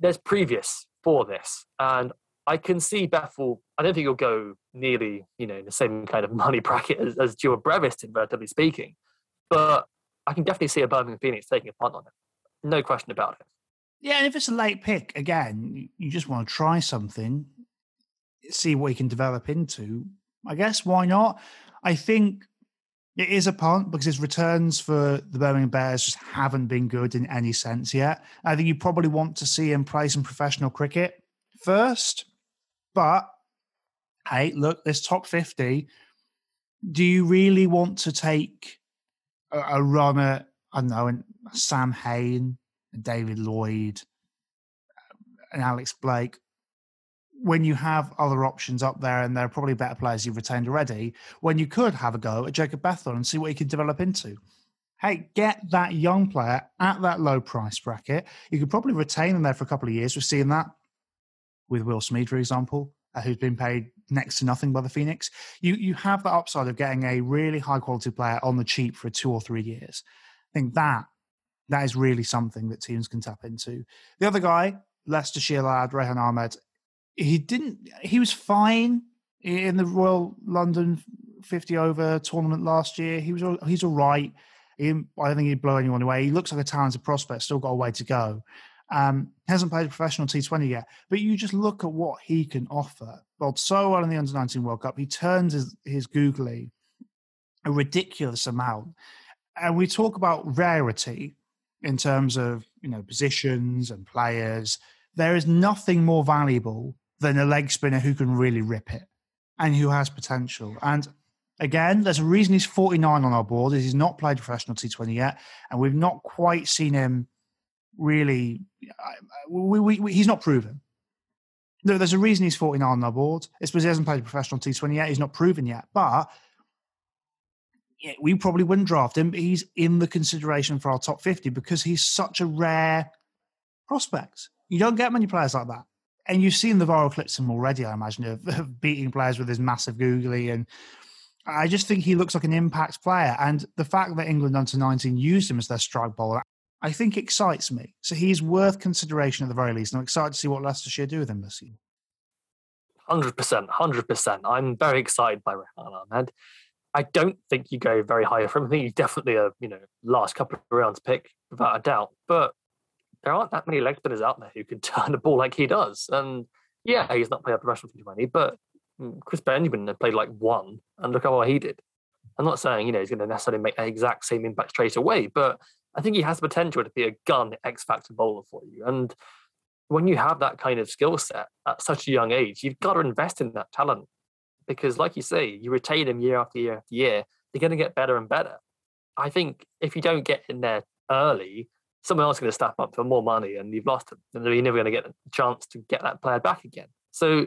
there's previous for this, and I can see Bethell. I don't think he'll go nearly, you know, in the same kind of money bracket as, as Dewald Brevis did, relatively speaking. But I can definitely see a Birmingham Phoenix taking a punt on him. No question about it. Yeah, and if it's a late pick, again, you just want to try something, see what he can develop into. I guess why not? I think it is a punt because his returns for the Birmingham Bears just haven't been good in any sense yet. I think you probably want to see him play some professional cricket first. But hey, look, this top 50, do you really want to take a, a I don't know, Sam Hain and David Lloyd, and Alex Blake, when you have other options up there and there are probably better players you've retained already, when you could have a go at Jacob Bethell and see what he could develop into. Hey, get that young player at that low price bracket. You could probably retain them there for a couple of years. We've seen that with Will Smeed, for example, uh, who's been paid next to nothing by the Phoenix. You you have the upside of getting a really high quality player on the cheap for two or three years. I think that that is really something that teams can tap into. The other guy, Leicestershire lad, Rehan Ahmed, he didn't. He was fine in the Royal London 50 over tournament last year. He was he's all right. He, I don't think he'd blow anyone away. He looks like a talented prospect. Still got a way to go. Um, hasn't played a professional T20 yet, but you just look at what he can offer. Bowled so well in the Under 19 World Cup. He turns his, his googly a ridiculous amount. And we talk about rarity in terms of you know positions and players. There is nothing more valuable than a leg spinner who can really rip it and who has potential. And again, there's a reason he's 49 on our board. Is he's not played professional T20 yet, and we've not quite seen him really. We, we, we, he's not proven. No, there's a reason he's 49 on our board. It's because he hasn't played professional T20 yet. He's not proven yet, but yeah, we probably wouldn't draft him, but he's in the consideration for our top 50 because he's such a rare prospect. You don't get many players like that. And you've seen the viral clips of him already, I imagine, of, *laughs* of beating players with his massive googly. And I just think he looks like an impact player. And the fact that England under 19 used him as their strike bowler, I think excites me. So he's worth consideration at the very least. And I'm excited to see what Leicestershire do with him this season. 100%, 100%. I'm very excited by Rehan Ahmed. I don't think you go very high from him. I think he's definitely a you know last couple of rounds pick without a doubt. But there aren't that many leg spinners out there who can *laughs* turn the ball like he does. And yeah, he's not played a professional T20, but mm, Chris Benjamin had played like one, and look how well he did. I'm not saying you know he's going to necessarily make the exact same impact straight away, but I think he has the potential to be a gun X factor bowler for you. And when you have that kind of skill set at such a young age, you've got to invest in that talent because, like you say, you retain them year after year after year. They're going to get better and better. I think if you don't get in there early, someone else is going to step up for more money, and you've lost them, and you're never going to get a chance to get that player back again. So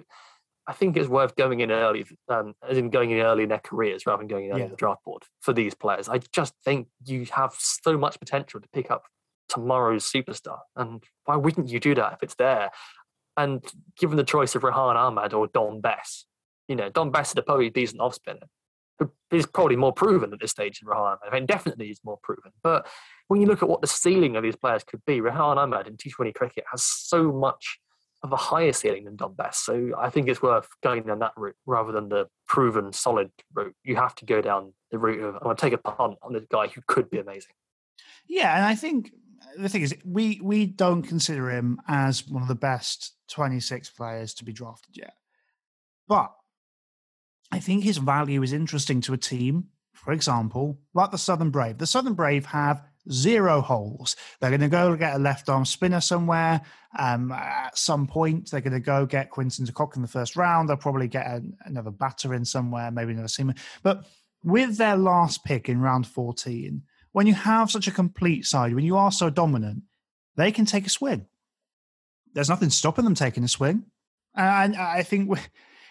I think it's worth going in early, um, as in going in early in their careers rather than going in early yeah. in the draft board for these players. I just think you have so much potential to pick up tomorrow's superstar. And why wouldn't you do that if it's there? And given the choice of Rehan Ahmed or Dom Bess, you know, Dom Bess is a probably decent off spinner. He's probably more proven at this stage than Rehan Ahmed. I mean, definitely he's more proven. But when you look at what the ceiling of these players could be, Rehan Ahmed in T20 cricket has so much of a higher ceiling than Dom Bess. So I think it's worth going down that route rather than the proven solid route. You have to go down the route of I'm going to take a punt on this guy who could be amazing. Yeah, and I think the thing is, we we don't consider him as one of the best 26 players to be drafted yet. But I think his value is interesting to a team, for example, like the Southern Brave. The Southern Brave have zero holes. They're going to go get a left arm spinner somewhere um, at some point. They're going to go get Quinton de Kock in the first round. They'll probably get a, another batter in somewhere, maybe another seamer. But with their last pick in round 14, when you have such a complete side, when you are so dominant, they can take a swing. There's nothing stopping them taking a swing. And I think,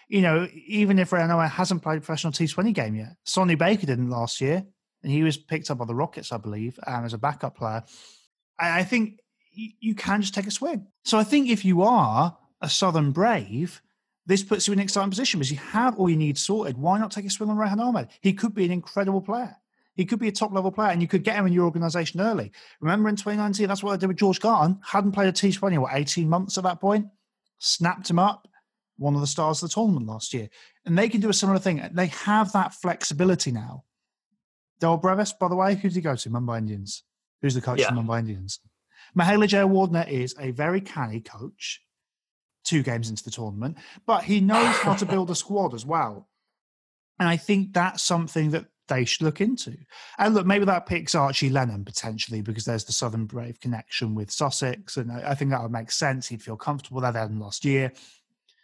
you know, even if Rehan hasn't played a professional T20 game yet, Sonny Baker didn't last year, and he was picked up by the Rockets, I believe, um, as a backup player. I think you can just take a swing. So I think if you are a Southern Brave, this puts you in an exciting position because you have all you need sorted. Why not take a swing on Rehan Ahmed? He could be an incredible player. He could be a top level player and you could get him in your organization early. Remember in 2019, that's what I did with George Garton. Hadn't played a T20, what, 18 months at that point? Snapped him up, one of the stars of the tournament last year. And they can do a similar thing. They have that flexibility now. Dewald Brevis, by the way, who did he go to? Mumbai Indians. Who's the coach yeah. of Mumbai Indians? Mahela Jayawardene is a very canny coach, two games into the tournament, but he knows how to build a squad as well. And I think that's something that they should look into. And look, maybe that picks Archie Lenham potentially because there's the Southern Brave connection with Sussex, and I, think that would make sense. He'd feel comfortable there then last year,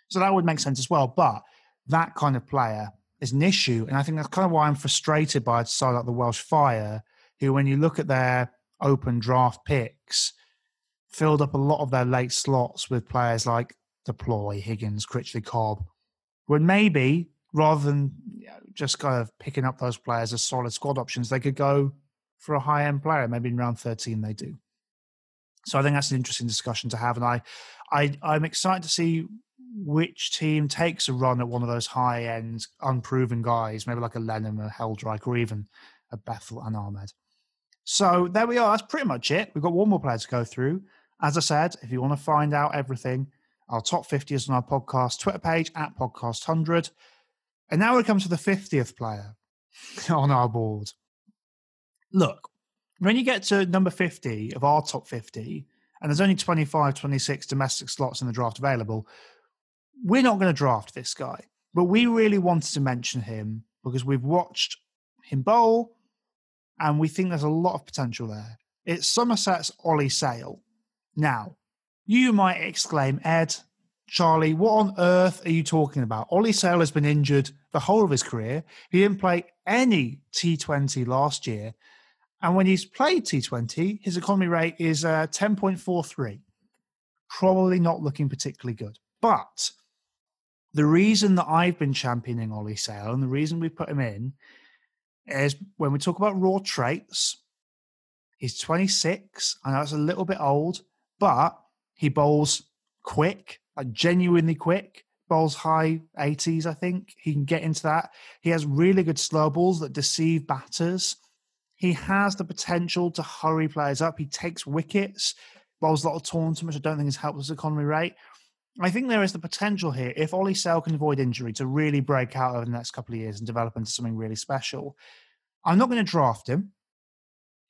so that would make sense as well. But that kind of player is an issue, and I think that's kind of why I'm frustrated by a side like the Welsh Fire, who, when you look at their open draft picks, filled up a lot of their late slots with players like du Plooy, Higgins, Critchley, Cobb, when maybe rather than you know, just kind of picking up those players as solid squad options, they could go for a high end player. Maybe in round 13 they do. So I think that's an interesting discussion to have. And I, I I'm excited to see which team takes a run at one of those high end, unproven guys, maybe like a Lenham, a Heldreich, or even a Bethell and Ahmed. So there we are. That's pretty much it. We've got one more player to go through. As I said, if you want to find out everything, our top 50 is on our podcast Twitter page at podcast 100. And now we come to the 50th player *laughs* on our board. Look, when you get to number 50 of our top 50, and there's only 25, 26 domestic slots in the draft available, we're not going to draft this guy. But we really wanted to mention him because we've watched him bowl and we think there's a lot of potential there. It's Somerset's Ollie Sale. Now, you might exclaim, Ed, Charlie, what on earth are you talking about? Ollie Sale has been injured the whole of his career. He didn't play any T20 last year. And when he's played T20, his economy rate is uh, 10.43. Probably not looking particularly good. But the reason that I've been championing Ollie Sale and the reason we put him in is when we talk about raw traits, he's 26. I know a little bit old, but he bowls quick like genuinely quick, bowls high 80s, I think. He can get into that. He has really good slow balls that deceive batters. He has the potential to hurry players up. He takes wickets, bowls a lot of Taunton, which I don't think has helped his economy rate. I think there is the potential here, if Ollie Sale can avoid injury, to really break out over the next couple of years and develop into something really special. I'm not going to draft him.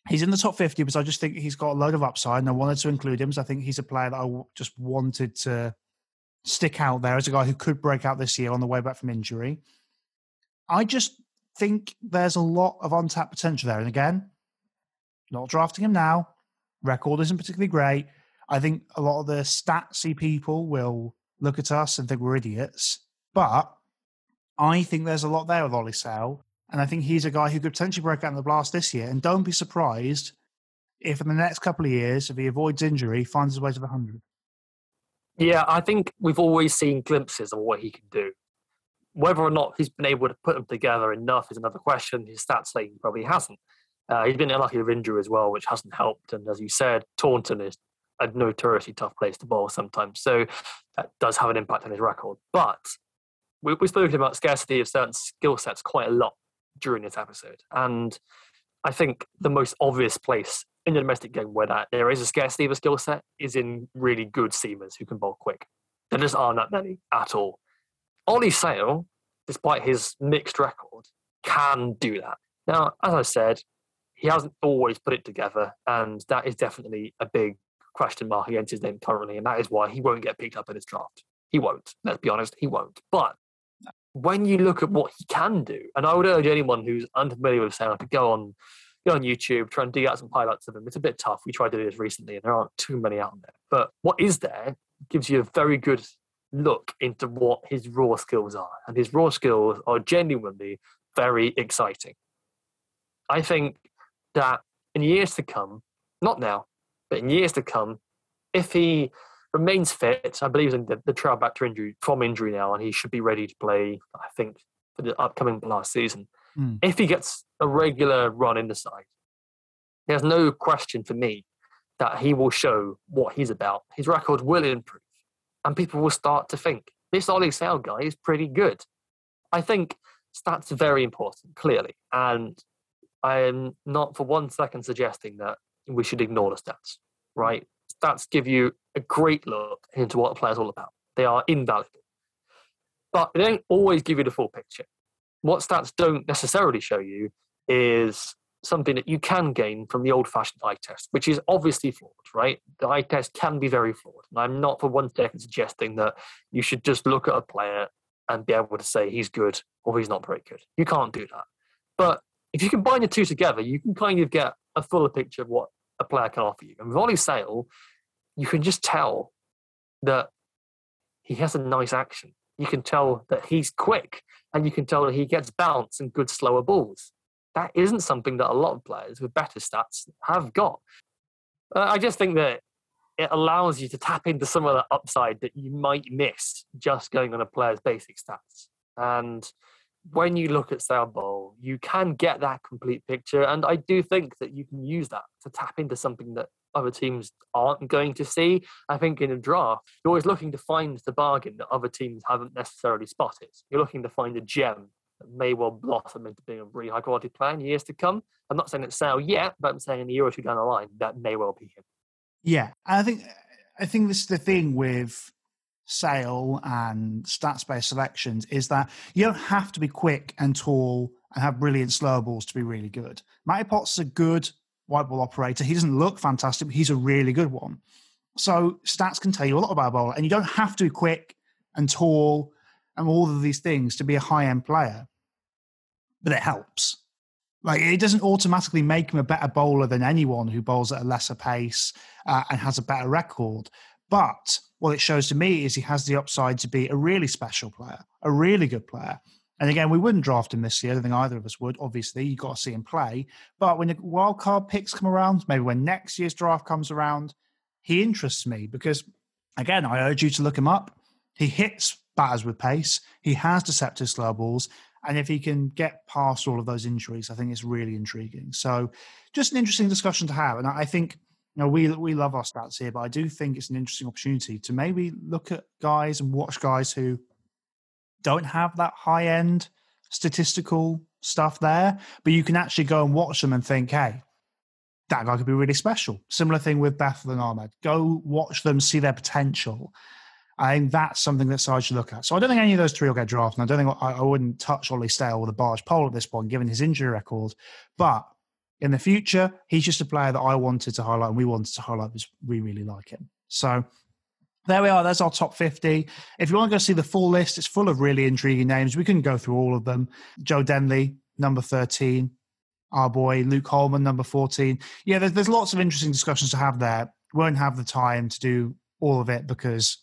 He's in the top 50 because I just think he's got a load of upside and I wanted to include him. So I think he's a player that I just wanted to stick out there as a guy who could break out this year on the way back from injury. I just think there's a lot of untapped potential there. And again, not drafting him now. Record isn't particularly great. I think a lot of the statsy people will look at us and think we're idiots. But I think there's a lot there with Ollie Sale. And I think he's a guy who could potentially break out in the blast this year. And don't be surprised if in the next couple of years, if he avoids injury, finds his way to the 100. Yeah, I think we've always seen glimpses of what he can do. Whether or not he's been able to put them together enough is another question. His stats say he probably hasn't. Uh, he's been unlucky with injury as well, which hasn't helped. And as you said, Taunton is a notoriously tough place to bowl sometimes. So that does have an impact on his record. But we, we've spoken about scarcity of certain skill sets quite a lot during this episode. And I think the most obvious place in the domestic game where that there is a scarcity of a skill set is in really good seamers who can bowl quick. There just aren't that many at all. Ollie Sale, despite his mixed record, can do that. Now, as I said, he hasn't always put it together, and that is definitely a big question mark against his name currently, and that is why he won't get picked up in his draft. He won't. Let's be honest, he won't. But when you look at what he can do, and I would urge anyone who's unfamiliar with Sale to go on go on YouTube, try and dig out some highlights of him. It's a bit tough. We tried to do this recently, and there aren't too many out there. But what is there gives you a very good look into what his raw skills are, and his raw skills are genuinely very exciting. I think that in years to come, not now, but in years to come, if he remains fit, I believe he's in the, the trail back to injury from injury now, and he should be ready to play. I think for the upcoming last season. Mm. If he gets a regular run in the side, there's no question for me that he will show what he's about. His record will improve, and people will start to think this Ollie Sale guy is pretty good. I think stats are very important, clearly, and I am not for one second suggesting that we should ignore the stats, right? Stats give you a great look into what a player's all about. They are invaluable. But they don't always give you the full picture. What stats don't necessarily show you is something that you can gain from the old fashioned eye test, which is obviously flawed, right? The eye test can be very flawed. And I'm not for one second suggesting that you should just look at a player and be able to say he's good or he's not very good. You can't do that. But if you combine the two together, you can kind of get a fuller picture of what a player can offer you. And with Ollie Sale, you can just tell that he has a nice action. You can tell that he's quick, and you can tell that he gets bounce and good slower balls. That isn't something that a lot of players with better stats have got. Uh, I just think that it allows you to tap into some of the upside that you might miss just going on a player's basic stats. And when you look at Sale Bowl, you can get that complete picture. And I do think that you can use that to tap into something that other teams aren't going to see. I think in a draft, you're always looking to find the bargain that other teams haven't necessarily spotted. You're looking to find a gem that may well blossom into being a really high quality player in years to come. I'm not saying it's Sale yet, but I'm saying in a year or two down the line, that may well be him. Yeah. I think I think this is the thing with Sale and stats based selections is that you don't have to be quick and tall and have brilliant slow balls to be really good. Matty Potts is a good white ball operator. He doesn't look fantastic, but he's a really good one. So stats can tell you a lot about a bowler, and you don't have to be quick and tall and all of these things to be a high end player, but it helps. Like it doesn't automatically make him a better bowler than anyone who bowls at a lesser pace uh, and has a better record. But what it shows to me is he has the upside to be a really special player, a really good player. And again, we wouldn't draft him this year. I don't think either of us would. Obviously, you got to see him play. But when the wild card picks come around, maybe when next year's draft comes around, he interests me because, again, I urge you to look him up. He hits batters with pace. He has deceptive slow balls. And if he can get past all of those injuries, I think it's really intriguing. So, just an interesting discussion to have. And I think know, we we love our stats here, but I do think it's an interesting opportunity to maybe look at guys and watch guys who don't have that high end statistical stuff there, but you can actually go and watch them and think, hey, that guy could be really special. Similar thing with Bethell and Ahmed. Go watch them, see their potential. I think that's something that sides should look at. So I don't think any of those three will get drafted. I don't think I, I wouldn't touch Ollie Stale with a barge pole at this point, given his injury record. But in the future, he's just a player that I wanted to highlight and we wanted to highlight because we really like him. So there we are. There's our top 50. If you want to go see the full list, it's full of really intriguing names. We couldn't go through all of them. Joe Denley, number 13. Our boy Luke Hollman, number 14. Yeah, there's, there's lots of interesting discussions to have there. Won't have the time to do all of it because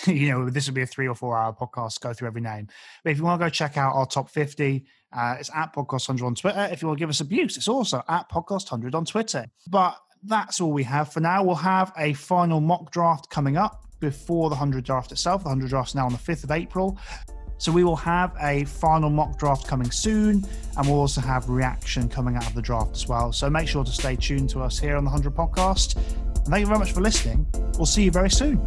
*laughs* you know, this would be a three or four hour podcast to go through every name. But if you want to go check out our top 50, uh, it's at Podcast 100 on Twitter. If you want to give us abuse, it's also at Podcast 100 on Twitter. But that's all we have for now. We'll have a final mock draft coming up before the 100 draft itself. The 100 draft is now on the 5th of April. So we will have a final mock draft coming soon, and we'll also have reaction coming out of the draft as well. So make sure to stay tuned to us here on the 100 podcast. And thank you very much for listening. We'll see you very soon.